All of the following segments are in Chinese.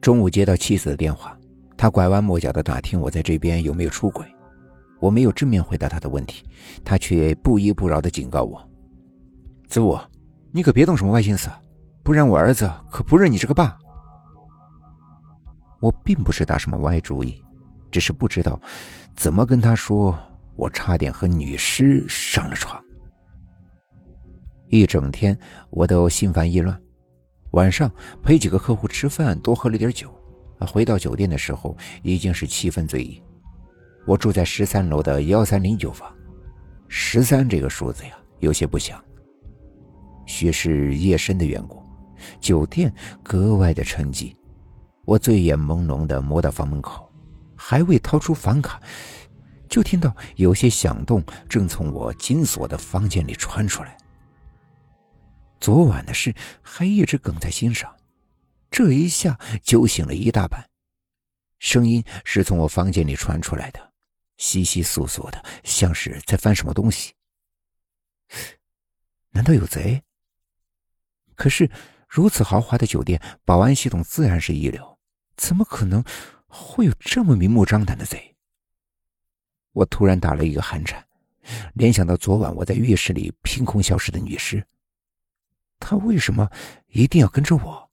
中午接到妻子的电话，他拐弯抹角的打听我在这边有没有出轨。我没有正面回答他的问题，他却不依不饶的警告我：“子午，你可别动什么歪心思，不然我儿子可不认你这个爸。”我并不是打什么歪主意，只是不知道怎么跟他说，我差点和女尸上了床。一整天我都心烦意乱，晚上陪几个客户吃饭，多喝了点酒。回到酒店的时候，已经是七分醉意。我住在十三楼的幺三零九房，十三这个数字呀，有些不祥。许是夜深的缘故，酒店格外的沉寂。我醉眼朦胧的摸到房门口，还未掏出房卡，就听到有些响动正从我紧锁的房间里传出来。昨晚的事还一直梗在心上，这一下酒醒了一大半。声音是从我房间里传出来的。稀稀疏疏的，像是在翻什么东西。难道有贼？可是如此豪华的酒店，保安系统自然是一流，怎么可能会有这么明目张胆的贼？我突然打了一个寒颤，联想到昨晚我在浴室里凭空消失的女尸，他为什么一定要跟着我？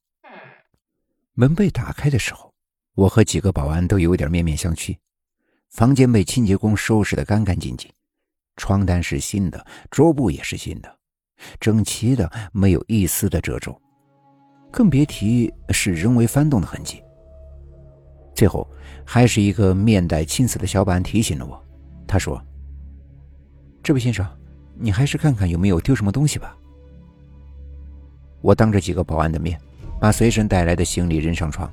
门被打开的时候，我和几个保安都有点面面相觑。房间被清洁工收拾得干干净净，床单是新的，桌布也是新的，整齐的，没有一丝的褶皱，更别提是人为翻动的痕迹。最后，还是一个面带青色的小保安提醒了我，他说：“这位先生，你还是看看有没有丢什么东西吧。”我当着几个保安的面，把随身带来的行李扔上床，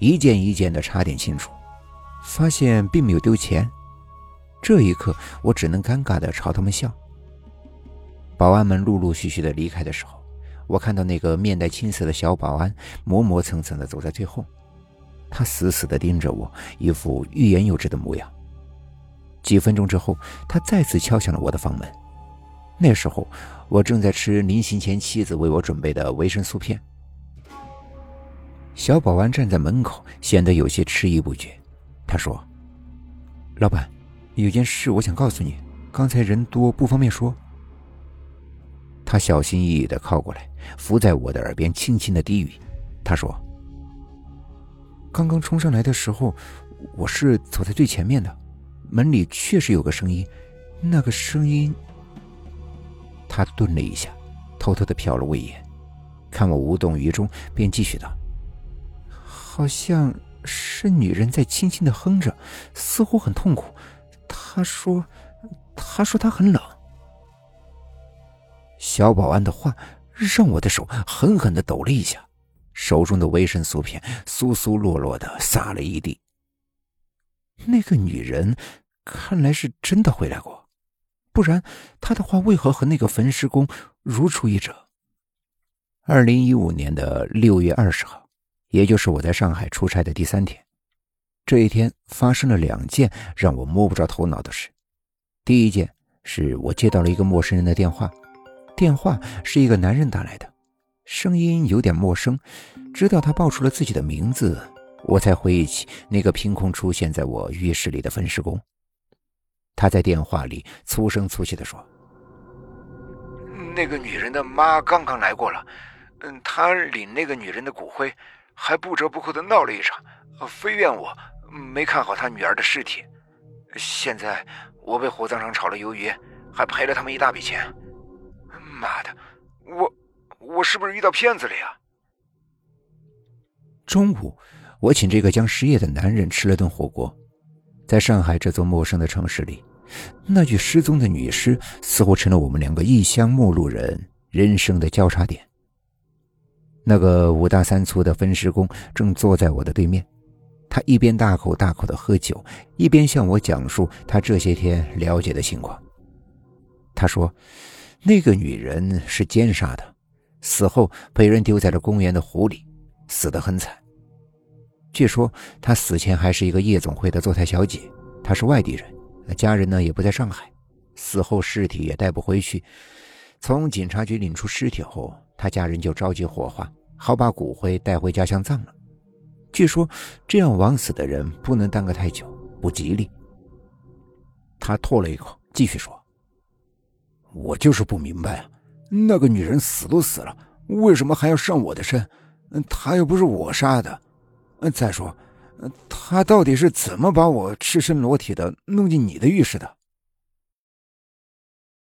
一件一件的查点清楚。发现并没有丢钱，这一刻我只能尴尬的朝他们笑。保安们陆陆续续的离开的时候，我看到那个面带青色的小保安磨磨蹭蹭的走在最后，他死死的盯着我，一副欲言又止的模样。几分钟之后，他再次敲响了我的房门。那时候我正在吃临行前妻子为我准备的维生素片。小保安站在门口，显得有些迟疑不决。他说：“老板，有件事我想告诉你，刚才人多不方便说。”他小心翼翼的靠过来，伏在我的耳边轻轻的低语：“他说，刚刚冲上来的时候，我是走在最前面的，门里确实有个声音，那个声音……”他顿了一下，偷偷的瞟了我一眼，看我无动于衷，便继续道：“好像……”是女人在轻轻的哼着，似乎很痛苦。她说：“她说她很冷。”小保安的话让我的手狠狠的抖了一下，手中的维生素片酥酥落落的洒了一地。那个女人看来是真的回来过，不然他的话为何和那个焚尸工如出一辙？二零一五年的六月二十号。也就是我在上海出差的第三天，这一天发生了两件让我摸不着头脑的事。第一件是我接到了一个陌生人的电话，电话是一个男人打来的，声音有点陌生。直到他报出了自己的名字，我才回忆起那个凭空出现在我浴室里的焚尸工。他在电话里粗声粗气地说：“那个女人的妈刚刚来过了，嗯，她领那个女人的骨灰。”还不折不扣的闹了一场，非怨我没看好他女儿的尸体。现在我被火葬场炒了鱿鱼，还赔了他们一大笔钱。妈的，我我是不是遇到骗子了呀？中午，我请这个将失业的男人吃了顿火锅。在上海这座陌生的城市里，那具失踪的女尸似乎成了我们两个异乡陌路人人生的交叉点。那个五大三粗的分尸工正坐在我的对面，他一边大口大口的喝酒，一边向我讲述他这些天了解的情况。他说，那个女人是奸杀的，死后被人丢在了公园的湖里，死得很惨。据说她死前还是一个夜总会的坐台小姐，她是外地人，那家人呢也不在上海，死后尸体也带不回去。从警察局领出尸体后，他家人就着急火化。好把骨灰带回家乡葬了。据说这样枉死的人不能耽搁太久，不吉利。他唾了一口，继续说：“我就是不明白啊，那个女人死都死了，为什么还要上我的身？她又不是我杀的。再说，他到底是怎么把我赤身裸体的弄进你的浴室的？”